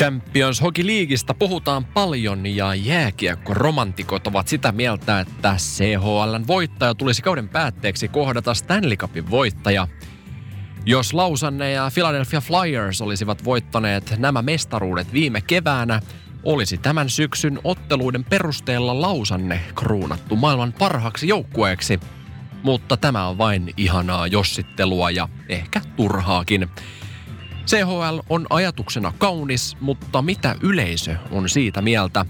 Champions Hockey Leagueista puhutaan paljon ja jääkiekko-romantikot ovat sitä mieltä, että CHLn voittaja tulisi kauden päätteeksi kohdata Stanley Cupin voittaja. Jos Lausanne ja Philadelphia Flyers olisivat voittaneet nämä mestaruudet viime keväänä, olisi tämän syksyn otteluiden perusteella Lausanne kruunattu maailman parhaaksi joukkueeksi. Mutta tämä on vain ihanaa jossittelua ja ehkä turhaakin. CHL on ajatuksena kaunis, mutta mitä yleisö on siitä mieltä?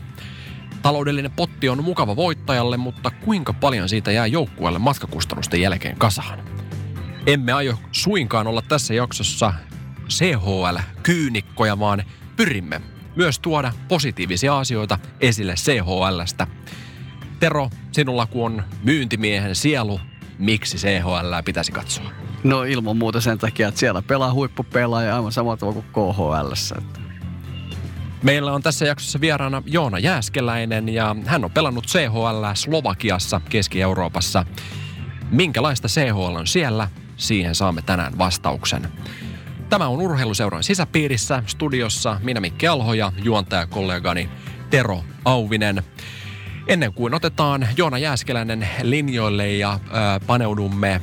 Taloudellinen potti on mukava voittajalle, mutta kuinka paljon siitä jää joukkueelle matkakustannusten jälkeen kasaan? Emme aio suinkaan olla tässä jaksossa CHL-kyynikkoja, vaan pyrimme myös tuoda positiivisia asioita esille CHLstä. Tero, sinulla kun on myyntimiehen sielu, miksi CHL pitäisi katsoa? No ilman muuta sen takia, että siellä pelaa huippupelaaja aivan samalla tavalla kuin KHL. Meillä on tässä jaksossa vieraana Joona Jääskeläinen ja hän on pelannut CHL Slovakiassa, Keski-Euroopassa. Minkälaista CHL on siellä? Siihen saamme tänään vastauksen. Tämä on Urheiluseuran sisäpiirissä studiossa minä Mikki Alho ja juontajakollegani Tero Auvinen. Ennen kuin otetaan Joona Jääskeläinen linjoille ja äh, paneudumme äh,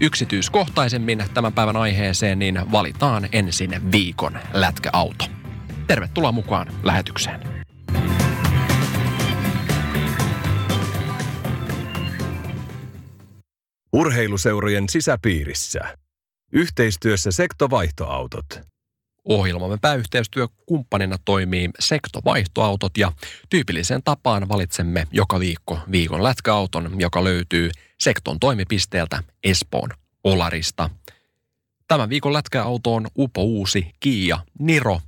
yksityiskohtaisemmin tämän päivän aiheeseen, niin valitaan ensin viikon lätkäauto. Tervetuloa mukaan lähetykseen. Urheiluseurojen sisäpiirissä. Yhteistyössä sektovaihtoautot. Ohjelmamme pääyhteistyökumppanina toimii Sektovaihtoautot ja tyypilliseen tapaan valitsemme joka viikko viikon lätkäauton, joka löytyy Sekton toimipisteeltä Espoon Olarista. Tämän viikon lätkäauto on upo uusi Kia Niro,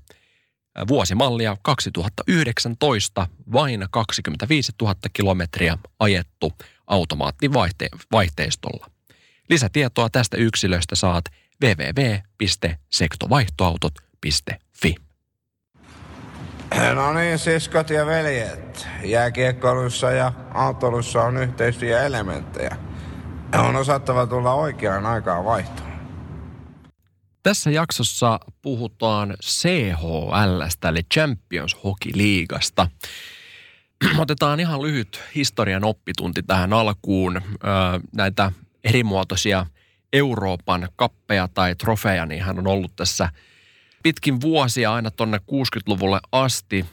vuosimallia 2019, vain 25 000 kilometriä ajettu automaattivaihteistolla. Lisätietoa tästä yksilöstä saat www.sektovaihtoautot.com Fi. No niin, siskot ja veljet. Jääkiekkoilussa ja autolussa on yhteistyöelementtejä. On osattava tulla oikeaan aikaan vaihtoon. Tässä jaksossa puhutaan CHLstä eli Champions Hockey Leagueasta. Otetaan ihan lyhyt historian oppitunti tähän alkuun. näitä erimuotoisia Euroopan kappeja tai trofeja, niin hän on ollut tässä – pitkin vuosia aina tonne 60-luvulle asti.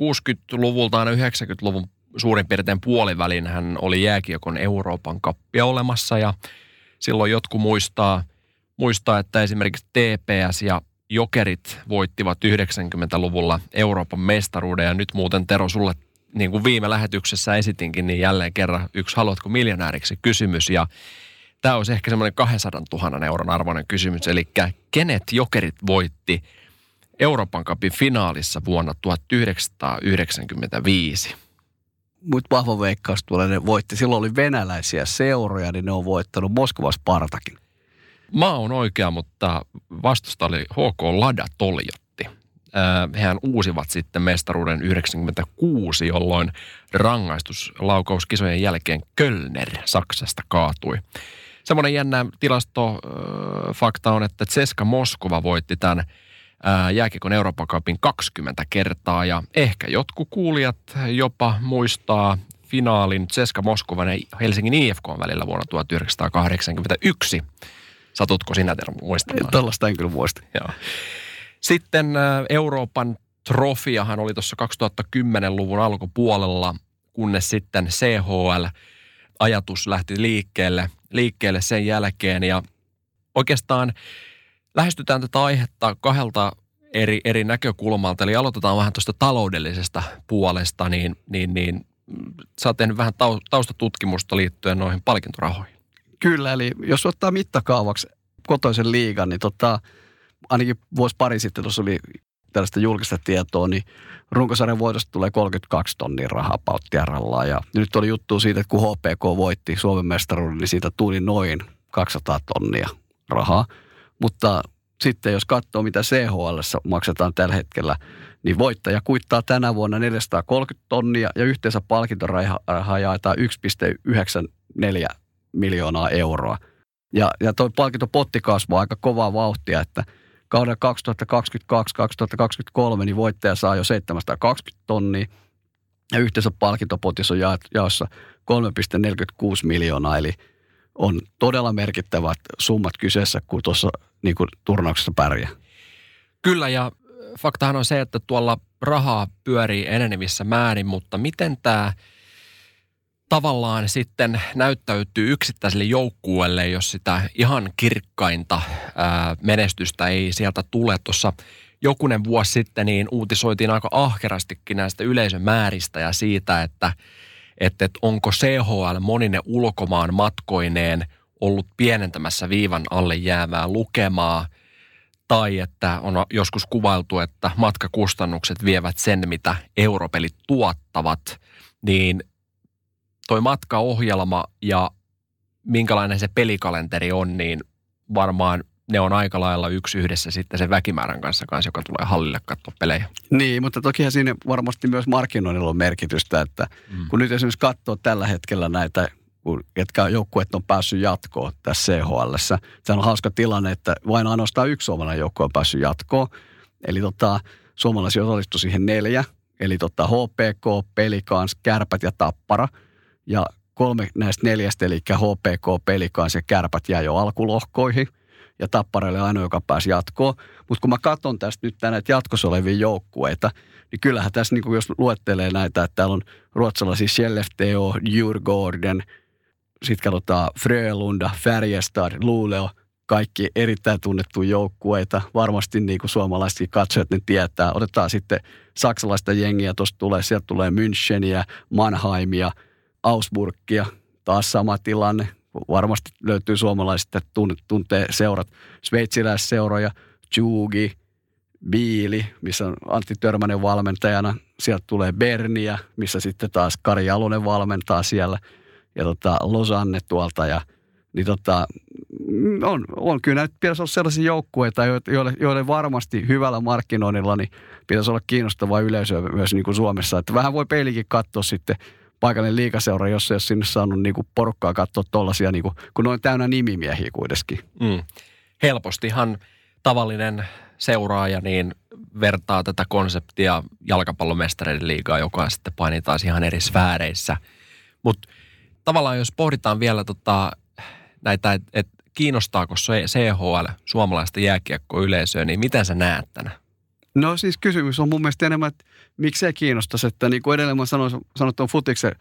60-luvulta aina 90-luvun suurin piirtein puolivälin hän oli jääkiekon Euroopan kappia olemassa ja silloin jotkut muistaa, muistaa, että esimerkiksi TPS ja Jokerit voittivat 90-luvulla Euroopan mestaruuden ja nyt muuten Tero sulle niin kuin viime lähetyksessä esitinkin, niin jälleen kerran yksi haluatko miljonääriksi kysymys ja Tämä olisi ehkä semmoinen 200 000 euron arvoinen kysymys. Eli kenet jokerit voitti Euroopan Cupin finaalissa vuonna 1995? Mutta vahva veikkaus tulee, ne voitti. Silloin oli venäläisiä seuroja, niin ne on voittanut Moskovas Spartakin. Maa on oikea, mutta vastusta oli HK Lada Toljotti. Hehän uusivat sitten mestaruuden 96, jolloin rangaistuslaukauskisojen jälkeen Kölner Saksasta kaatui. Semmoinen jännä tilastofakta on, että Ceska Moskova voitti tämän jääkikon Euroopan Cupin 20 kertaa ja ehkä jotkut kuulijat jopa muistaa finaalin Ceska Moskovan ja Helsingin IFK välillä vuonna 1981. Satutko sinä Tero muistamaan? Tällaista en kyllä muista. Joo. Sitten Euroopan trofiahan oli tuossa 2010-luvun alkupuolella, kunnes sitten CHL – ajatus lähti liikkeelle, liikkeelle sen jälkeen ja oikeastaan lähestytään tätä aihetta kahdelta eri, eri näkökulmalta. Eli aloitetaan vähän tuosta taloudellisesta puolesta, niin, niin, niin sä oot tehnyt vähän taustatutkimusta liittyen noihin palkintorahoihin. Kyllä, eli jos ottaa mittakaavaksi kotoisen liigan, niin tota, ainakin vuosi pari sitten tuossa oli tällaista julkista tietoa, niin runkosarjan voitosta tulee 32 tonnia rahaa pauttiarallaan. Ja nyt oli juttu siitä, että kun HPK voitti Suomen mestaruuden, niin siitä tuli noin 200 tonnia rahaa. Mutta sitten jos katsoo, mitä CHL maksetaan tällä hetkellä, niin voittaja kuittaa tänä vuonna 430 tonnia ja yhteensä palkintorahaa jaetaan 1,94 miljoonaa euroa. Ja, ja toi palkintopotti kasvaa aika kovaa vauhtia, että kauden 2022-2023 niin voittaja saa jo 720 tonnia ja yhteensä palkintopotissa on jaossa 3,46 miljoonaa, eli on todella merkittävät summat kyseessä, kun tuossa niin kuin turnauksessa pärjää. Kyllä, ja faktahan on se, että tuolla rahaa pyörii enenevissä määrin, mutta miten tämä tavallaan sitten näyttäytyy yksittäiselle joukkueelle, jos sitä ihan kirkkainta menestystä ei sieltä tule. Tuossa jokunen vuosi sitten niin uutisoitiin aika ahkerastikin näistä yleisön määristä ja siitä, että, että, että onko CHL monine ulkomaan matkoineen ollut pienentämässä viivan alle jäävää lukemaa – tai että on joskus kuvailtu, että matkakustannukset vievät sen, mitä europelit tuottavat, niin toi matkaohjelma ja minkälainen se pelikalenteri on, niin varmaan ne on aika lailla yksi yhdessä sitten sen väkimäärän kanssa, kanssa joka tulee hallille katsoa pelejä. Niin, mutta tokihan siinä varmasti myös markkinoinnilla on merkitystä, että mm. kun nyt esimerkiksi katsoo tällä hetkellä näitä ketkä joukkueet on päässyt jatkoon tässä CHL. Se on hauska tilanne, että vain ainoastaan yksi suomalainen joukkue on päässyt jatkoon. Eli tota, suomalaisia osallistui siihen neljä. Eli tota, HPK, Pelikans, Kärpät ja Tappara. Ja kolme näistä neljästä, eli HPK, Pelikans ja Kärpät jäi jo alkulohkoihin. Ja Tapparalle ainoa, joka pääsi jatkoon. Mutta kun mä katson tästä nyt näitä jatkossa olevia joukkueita, niin kyllähän tässä, niin kuin jos luettelee näitä, että täällä on ruotsalaisia Skellefteå, Djurgården – sitten katsotaan Frölunda, Färjestad, Luuleo, kaikki erittäin tunnettu joukkueita. Varmasti niin kuin suomalaisetkin katsojat ne tietää. Otetaan sitten saksalaista jengiä, tuosta tulee, sieltä tulee Müncheniä, Mannheimia, Augsburgia, taas sama tilanne. Varmasti löytyy suomalaiset, että tuntee seurat, sveitsiläisseuroja, Jugi, Biili, missä on Antti Törmänen valmentajana. Sieltä tulee Berniä, missä sitten taas Kari Jalonen valmentaa siellä – ja tota, Losanne tuolta ja niin tota, on, on kyllä näitä pitäisi olla sellaisia joukkueita, joille, joille varmasti hyvällä markkinoinnilla niin pitäisi olla kiinnostavaa yleisöä myös niin kuin Suomessa. Että vähän voi peilikin katsoa sitten paikallinen liikaseura, jos ei ole sinne saanut niin kuin porukkaa katsoa tollaisia, niin kuin, kun ne on täynnä nimimiehiä kuitenkin. Mm. Helpostihan tavallinen seuraaja niin vertaa tätä konseptia jalkapallomestareiden liigaa, joka sitten painitaan ihan eri sfääreissä. Mutta tavallaan jos pohditaan vielä tota, näitä, että et kiinnostaako CHL suomalaista jääkiekkoyleisöä, niin miten sä näet tänä? No siis kysymys on mun mielestä enemmän, että miksei kiinnostaisi, että niin kuin edelleen mä sanoin, sanoin tuon futiksen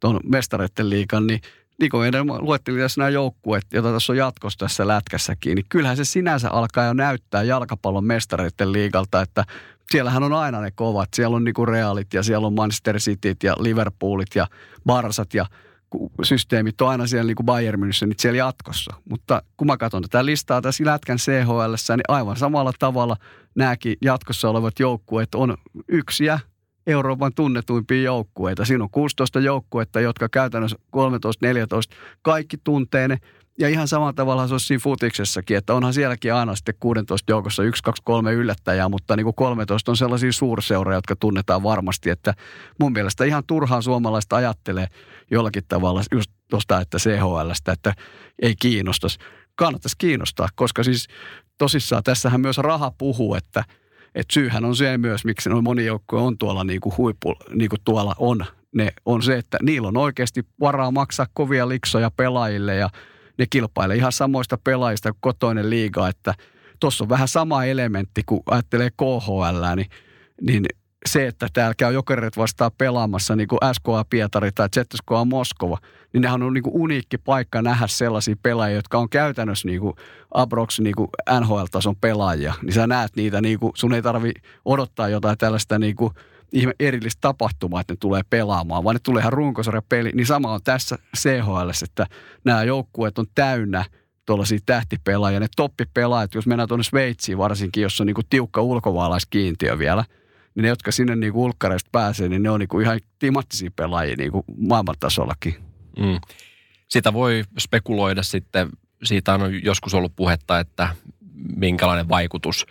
tuon mestareiden liikan, niin niin kuin edelleen luettelin tässä nämä joukkueet, joita tässä on jatkossa tässä lätkässäkin, niin kyllähän se sinänsä alkaa jo näyttää jalkapallon mestareiden liigalta, että siellähän on aina ne kovat. Siellä on niinku Realit ja siellä on Manchester Cityt ja Liverpoolit ja Barsat ja systeemit on aina siellä niin kuin Bayern München, niin siellä jatkossa. Mutta kun mä katson tätä listaa tässä Lätkän CHL, niin aivan samalla tavalla nämäkin jatkossa olevat joukkueet on yksiä Euroopan tunnetuimpia joukkueita. Siinä on 16 joukkuetta, jotka käytännössä 13-14 kaikki tuntee ne. Ja ihan samalla tavalla se olisi siinä futiksessakin, että onhan sielläkin aina sitten 16 joukossa 1, 2, 3 yllättäjää, mutta niin kuin 13 on sellaisia suurseuroja, jotka tunnetaan varmasti, että mun mielestä ihan turhaan suomalaista ajattelee jollakin tavalla just tuosta, että CHLstä, että ei kiinnostaisi. Kannattaisi kiinnostaa, koska siis tosissaan tässähän myös raha puhuu, että, että syyhän on se myös, miksi noin moni joukkue on tuolla niin kuin huippu, niin kuin tuolla on, ne on se, että niillä on oikeasti varaa maksaa kovia liksoja pelaajille ja ne kilpailee ihan samoista pelaajista kuin kotoinen liiga, että tuossa on vähän sama elementti, kun ajattelee KHL, niin, niin se, että täällä käy jokerit vastaan pelaamassa niin kuin SKA Pietari tai ZSKA Moskova, niin nehän on niin kuin uniikki paikka nähdä sellaisia pelaajia, jotka on käytännössä niin kuin Abrox niin kuin NHL-tason pelaajia. Niin sä näet niitä, niin kuin, sun ei tarvi odottaa jotain tällaista niin kuin ihme erillistä tapahtumaa, että ne tulee pelaamaan, vaan ne tulee ihan runkosarja peli. Niin sama on tässä CHL, että nämä joukkueet on täynnä tuollaisia tähtipelaajia. Ne toppipelaajat, jos mennään tuonne Sveitsiin varsinkin, jossa on niin kuin tiukka ulkomaalaiskiintiö vielä, niin ne, jotka sinne niin ulkkareista pääsee, niin ne on niin kuin ihan timattisia pelaajia niin kuin maailmantasollakin. Mm. Sitä voi spekuloida sitten, siitä on joskus ollut puhetta, että minkälainen vaikutus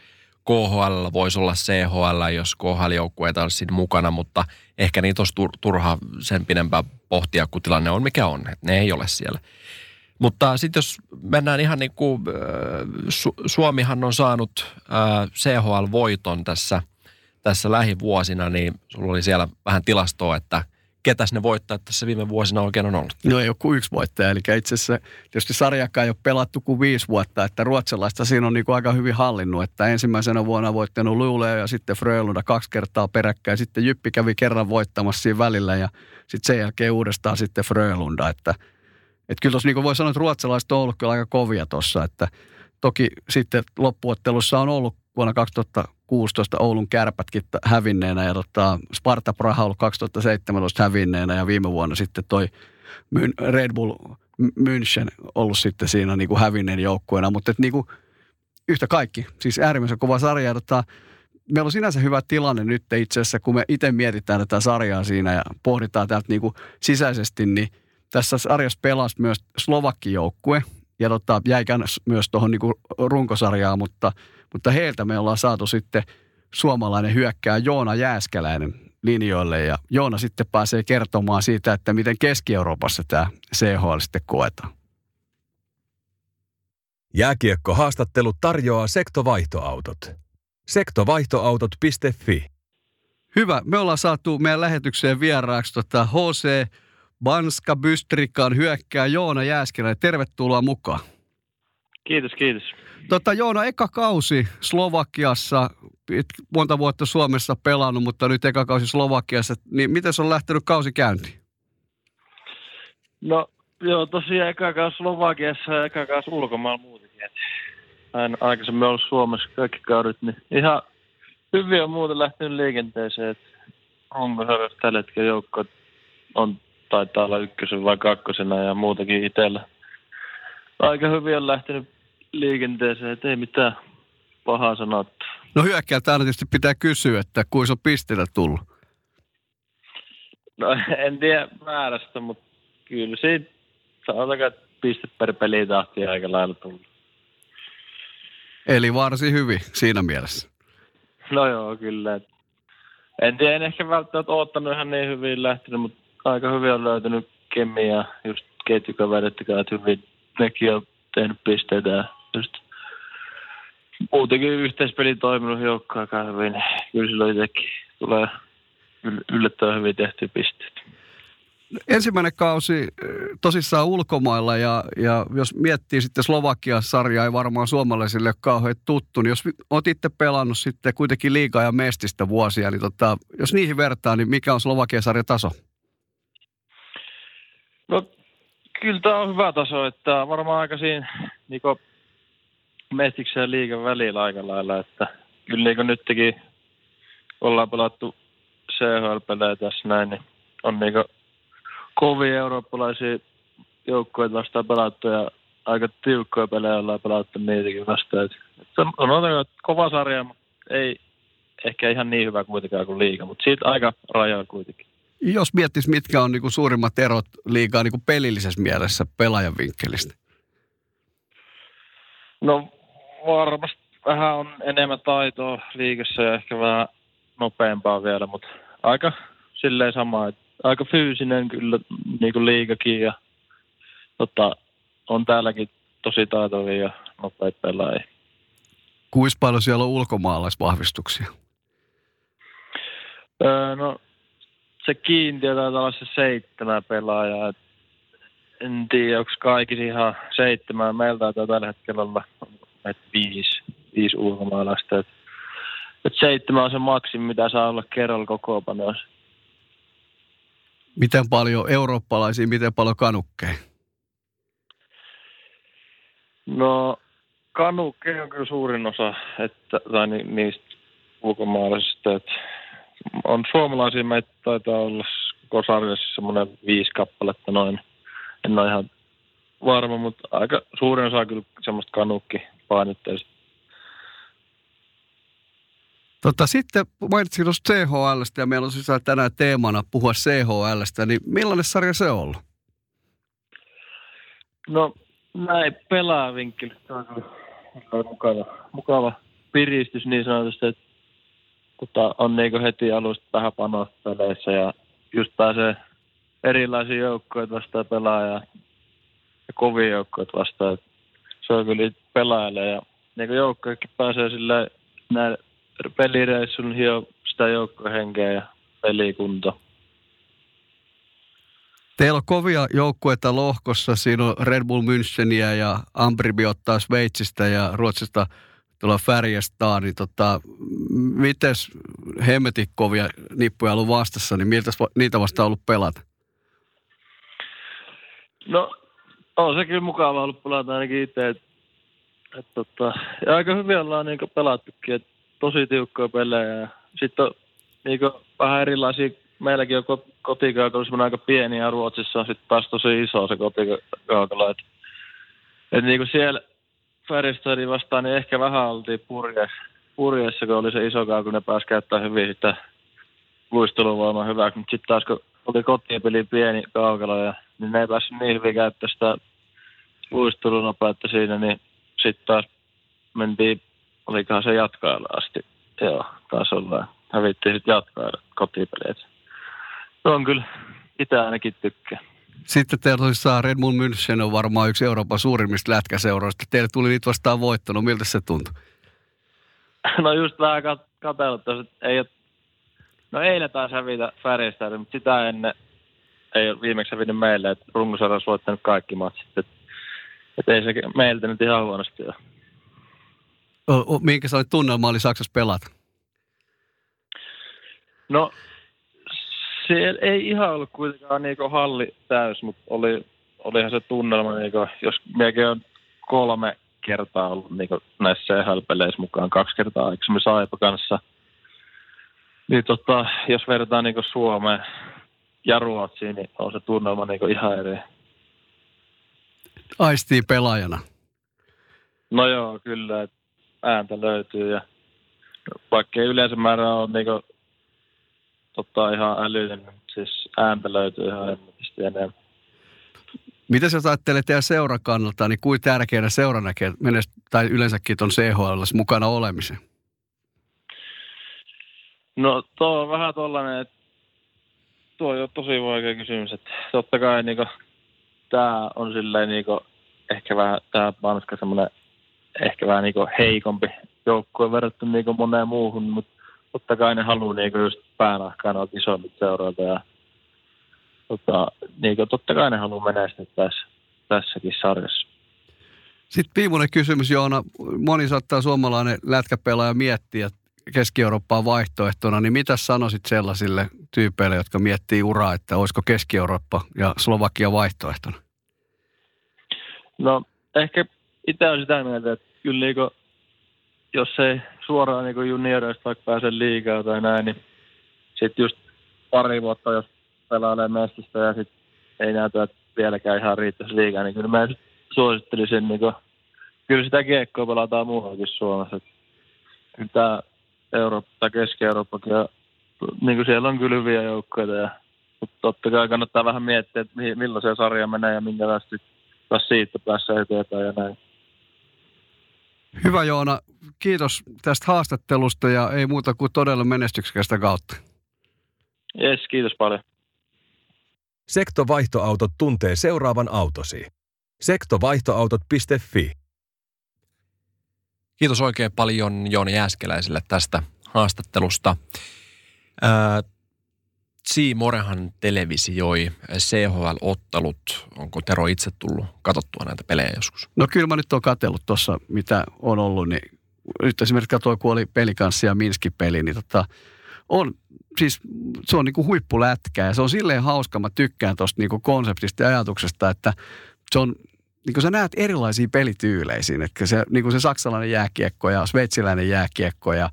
KHL voisi olla CHL, jos KHL-joukkueita olisi siinä mukana, mutta ehkä niitä olisi turha sen pidempään pohtia, kun tilanne on mikä on. Että ne ei ole siellä. Mutta sitten jos mennään ihan niin kuin, Su- Suomihan on saanut CHL-voiton tässä, tässä lähivuosina, niin sulla oli siellä vähän tilastoa, että – ketäs ne voittajat tässä viime vuosina oikein on ollut? No ei ole kuin yksi voittaja, eli itse asiassa tietysti sarjakaan ei ole pelattu kuin viisi vuotta, että ruotsalaista siinä on niin kuin aika hyvin hallinnut, että ensimmäisenä vuonna voittanut Luleå ja sitten Frölunda kaksi kertaa peräkkäin, sitten Jyppi kävi kerran voittamassa siinä välillä ja sitten sen jälkeen uudestaan sitten Frölunda, että, että kyllä tuossa niin kuin voi sanoa, että ruotsalaiset on ollut kyllä aika kovia tuossa, että toki sitten loppuottelussa on ollut vuonna 2016 Oulun kärpätkin hävinneenä ja tota Sparta Praha ollut 2017 hävinneenä ja viime vuonna sitten toi Red Bull München ollut sitten siinä niin kuin hävinneen joukkueena, mutta niin kuin yhtä kaikki, siis äärimmäisen kova sarja. Tota, meillä on sinänsä hyvä tilanne nyt itse asiassa, kun me itse mietitään tätä sarjaa siinä ja pohditaan täältä niin kuin sisäisesti, niin tässä sarjassa pelasi myös Slovakki joukkue ja tota, jäi myös tuohon niin runkosarjaan, mutta – mutta heiltä me ollaan saatu sitten suomalainen hyökkää Joona Jääskeläinen linjoille ja Joona sitten pääsee kertomaan siitä, että miten Keski-Euroopassa tämä CHL sitten koetaan. Jääkiekko-haastattelu tarjoaa sektovaihtoautot. Sektovaihtoautot.fi Hyvä. Me ollaan saatu meidän lähetykseen vieraaksi tota HC Banska Bystrikan hyökkää Joona Jääskeläinen. Tervetuloa mukaan. Kiitos, kiitos. Tota, Joona, eka kausi Slovakiassa, monta vuotta Suomessa pelannut, mutta nyt eka kausi Slovakiassa. Niin miten se on lähtenyt kausi käyntiin? No joo, tosiaan eka kausi Slovakiassa ja eka kausi ulkomailla muutenkin. Aina aikaisemmin ollut Suomessa kaikki kaudet, niin ihan hyvin on muuten lähtenyt liikenteeseen. Onko se tällä hetkellä joukko on, taitaa olla ykkösen vai kakkosena ja muutakin itsellä. Aika hyvin on lähtenyt liikenteeseen, että ei mitään pahaa sanottu. No hyökkäältä aina tietysti pitää kysyä, että kuinka on pisteellä tullut? No en tiedä määrästä, mutta kyllä siitä sanotaan, että piste per peli tahti aika lailla tullut. Eli varsin hyvin siinä mielessä. No joo, kyllä. En tiedä, en ehkä välttämättä ottanut ihan niin hyvin lähtenyt, mutta aika hyvin on löytynyt kemia, just ketjukaverit, että hyvin nekin on tehnyt pisteitä just muutenkin yhteispeli toiminut joukkoa aika hyvin. Kyllä silloin itsekin tulee yllättävän hyvin tehty pisteet. Ensimmäinen kausi eh, tosissaan ulkomailla ja, ja jos miettii sitten Slovakia-sarjaa, ei varmaan suomalaisille ole kauhean tuttu, niin jos olet itse pelannut sitten kuitenkin liikaa ja mestistä vuosia, niin tota, jos niihin vertaa, niin mikä on Slovakia-sarjan taso? No kyllä tämä on hyvä taso, että varmaan aika siinä niin mestiksen ja liikan välillä aika lailla, että kyllä niin nytkin ollaan pelattu CHL-pelejä tässä näin, niin on niin kovia eurooppalaisia joukkoja vastaan pelattu ja aika tiukkoja pelejä ollaan pelattu niitäkin vastaan. Että on, on kova sarja, mutta ei ehkä ihan niin hyvä kuitenkaan kuin liiga, mutta siitä aika rajaa kuitenkin. Jos miettis, mitkä on niinku suurimmat erot liikaa niinku pelillisessä mielessä pelaajan vinkkelistä? No varmasti vähän on enemmän taitoa liikessä ja ehkä vähän nopeampaa vielä, mutta aika silleen sama, että aika fyysinen kyllä niin kuin liikakin ja tota, on täälläkin tosi taitovia ja nopeita pelaajia. Kuinka paljon siellä on ulkomaalaisvahvistuksia? Öö, no se kiintiö taitaa olla se seitsemän pelaajaa. En tiedä, onko kaikki ihan seitsemän. Meillä taitaa tällä hetkellä olla että viisi, viisi ulkomaalaista. Et, et seitsemän on se maksimi, mitä saa olla kerralla kokoopanoissa. Miten paljon eurooppalaisia, miten paljon kanukkeja? No kanukkeja on kyllä suurin osa, että, tai ni, niistä ulkomaalaisista. Että on suomalaisia, meitä taitaa olla koko sarjassa semmoinen viisi kappaletta noin. En ole ihan varma, mutta aika suurin osa kyllä semmoista kanukki painotteista. Tota, sitten mainitsin tuosta CHLstä ja meillä on siis tänään teemana puhua CHLstä, niin millainen sarja se on ollut? No näin pelaavinkkelistä on kyllä mukava, mukava piristys niin sanotusti, että tota, on niin heti alusta vähän panosteleissä ja just pääsee erilaisia joukkoja vastaan pelaa ja, kovia joukkoja vastaan. Se on kyllä pelaajalle ja niin joukkojakin pääsee sillä näin pelireissun hio sitä joukkohenkeä ja pelikunto. Teillä on kovia joukkueita lohkossa. Siinä on Red Bull Müncheniä ja Ambribi ottaa Sveitsistä ja Ruotsista tuolla Färjestaan. Niin tota, mites hemmetin kovia nippuja ollut vastassa, niin miltä niitä vasta ollut pelata? No, on se kyllä mukava ollut pelata ainakin itse. Et, et, tota, ja aika hyvin ollaan niinku pelattukin. Et tosi tiukkoja pelejä. Sitten on niin vähän erilaisia, meilläkin on kotikaukalo semmoinen aika pieni ja Ruotsissa on sitten taas tosi iso se kotikaukalo. Että et niin siellä Färjestadin vastaan niin ehkä vähän oltiin purje, purjeessa, kun oli se iso kaukalo, ne pääsi käyttämään hyvin sitä luisteluvoimaa hyvää. Mutta sitten taas kun oli kotipeli pieni kaukalo, ja, niin ne ei päässyt niin hyvin käyttämään sitä luistelunopeutta siinä, niin sitten taas mentiin olikohan se jatkoilla asti. Joo, taas ollaan. Hävittiin sitten jatkoilla kotipeleet. Se on kyllä, itse ainakin tykkää. Sitten teillä tosissaan Red Bull München on varmaan yksi Euroopan suurimmista lätkäseuroista. Teille tuli niitä vastaan voittanut. Miltä se tuntui? No just vähän kat- katsellut, että ei ole... No eilen taas hävitä Färjestä, mutta sitä ennen ei ole viimeksi hävinnyt meille, että runkosarjassa voittanut kaikki matsit. Että et ei se meiltä nyt ihan huonosti ole minkä sellainen tunnelma oli Saksassa pelata? No, se ei ihan ollut kuitenkaan niinku halli täys, mutta oli, olihan se tunnelma, niinku, jos miekin on kolme kertaa ollut niinku näissä CHL-peleissä mukaan, kaksi kertaa aikaisemmin Saipa kanssa. Niin tota, jos vertaa niinku Suomeen ja Ruotsiin, niin on se tunnelma niinku ihan eri. Aistii pelaajana. No joo, kyllä. Ääntä löytyy ja vaikka ei yleensä määrä ole niin kuin, totta ihan älyinen, niin siis ääntä löytyy ihan enemmän. Mitä jos ajattelet teidän seuran kannalta, niin kuin tärkeänä seura näkee, tai yleensäkin tuon CHL mukana olemisen? No tuo on vähän tollainen, että tuo on tosi vaikea kysymys. Että totta kai niin tämä on silleen niin kuin, ehkä vähän tämä Panska semmoinen ehkä vähän niin heikompi joukkue verrattuna niin moneen muuhun, mutta totta kai ne haluaa niin just päänahkaan noita isommat seurata ja tota, niin kuin, totta kai ne haluaa menestyä tässä, tässäkin sarjassa. Sitten viimeinen kysymys, Joona. Moni saattaa suomalainen lätkäpelaaja miettiä Keski-Eurooppaa vaihtoehtona, niin mitä sanoisit sellaisille tyypeille, jotka miettii uraa, että olisiko Keski-Eurooppa ja Slovakia vaihtoehtona? No ehkä itse on sitä mieltä, että kyllä niinku, jos ei suoraan niinku junioreista vaikka pääse liikaa tai näin, niin sitten just pari vuotta, jos pelailee mestistä ja sitten ei näytä, että vieläkään ihan riittäisi liikaa, niin kyllä mä suosittelisin, niinku, kyllä sitä kiekkoa pelataan muuallakin Suomessa. Et kyllä tämä Eurooppa tai Keski-Eurooppakin, ja, niin kuin siellä on kyllä hyviä joukkoja, ja, mutta totta kai kannattaa vähän miettiä, että millaisia sarja menee ja minkälaista siitä päässä eteenpäin ja näin. Hyvä Joona, kiitos tästä haastattelusta ja ei muuta kuin todella menestyksekästä kautta. Yes, kiitos paljon. Sektovaihtoautot tuntee seuraavan autosi. Sektovaihtoautot.fi Kiitos oikein paljon Jooni Jääskeläiselle tästä haastattelusta. Ää, Morehan televisioi CHL-ottelut. Onko Tero itse tullut katsottua näitä pelejä joskus? No kyllä mä nyt oon katsellut tuossa, mitä on ollut. Niin nyt esimerkiksi katsoin, kun oli pelikanssi ja Minskin peli, niin tota, on, siis se on niinku huippulätkä ja se on silleen hauska. Mä tykkään tuosta niinku konseptista ja ajatuksesta, että se on niin kuin sä näet erilaisia pelityylejä. Että se, niin kuin se saksalainen jääkiekko ja sveitsiläinen jääkiekko ja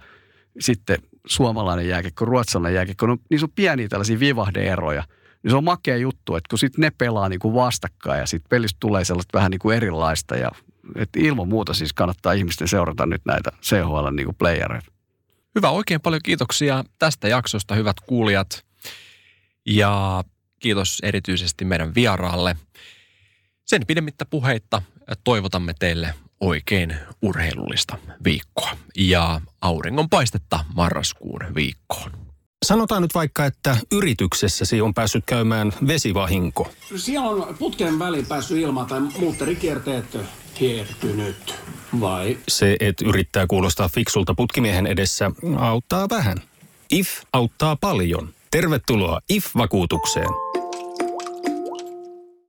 sitten suomalainen jääkiekko, ruotsalainen jääkiekko, no, niissä on pieniä tällaisia vivahdeeroja. Niin se on makea juttu, että kun sitten ne pelaa niin kuin vastakkain ja sitten pelistä tulee sellaista vähän niin kuin erilaista ja että ilman muuta siis kannattaa ihmisten seurata nyt näitä CHL niin kuin playereita. Hyvä, oikein paljon kiitoksia tästä jaksosta, hyvät kuulijat. Ja kiitos erityisesti meidän vieraalle. Sen pidemmittä puheitta toivotamme teille oikein urheilullista viikkoa ja auringonpaistetta marraskuun viikkoon. Sanotaan nyt vaikka, että yrityksessäsi on päässyt käymään vesivahinko. Siellä on putken väliin päässyt ilma tai muutterikierteet hiertynyt, vai? Se, että yrittää kuulostaa fiksulta putkimiehen edessä, auttaa vähän. IF auttaa paljon. Tervetuloa IF-vakuutukseen.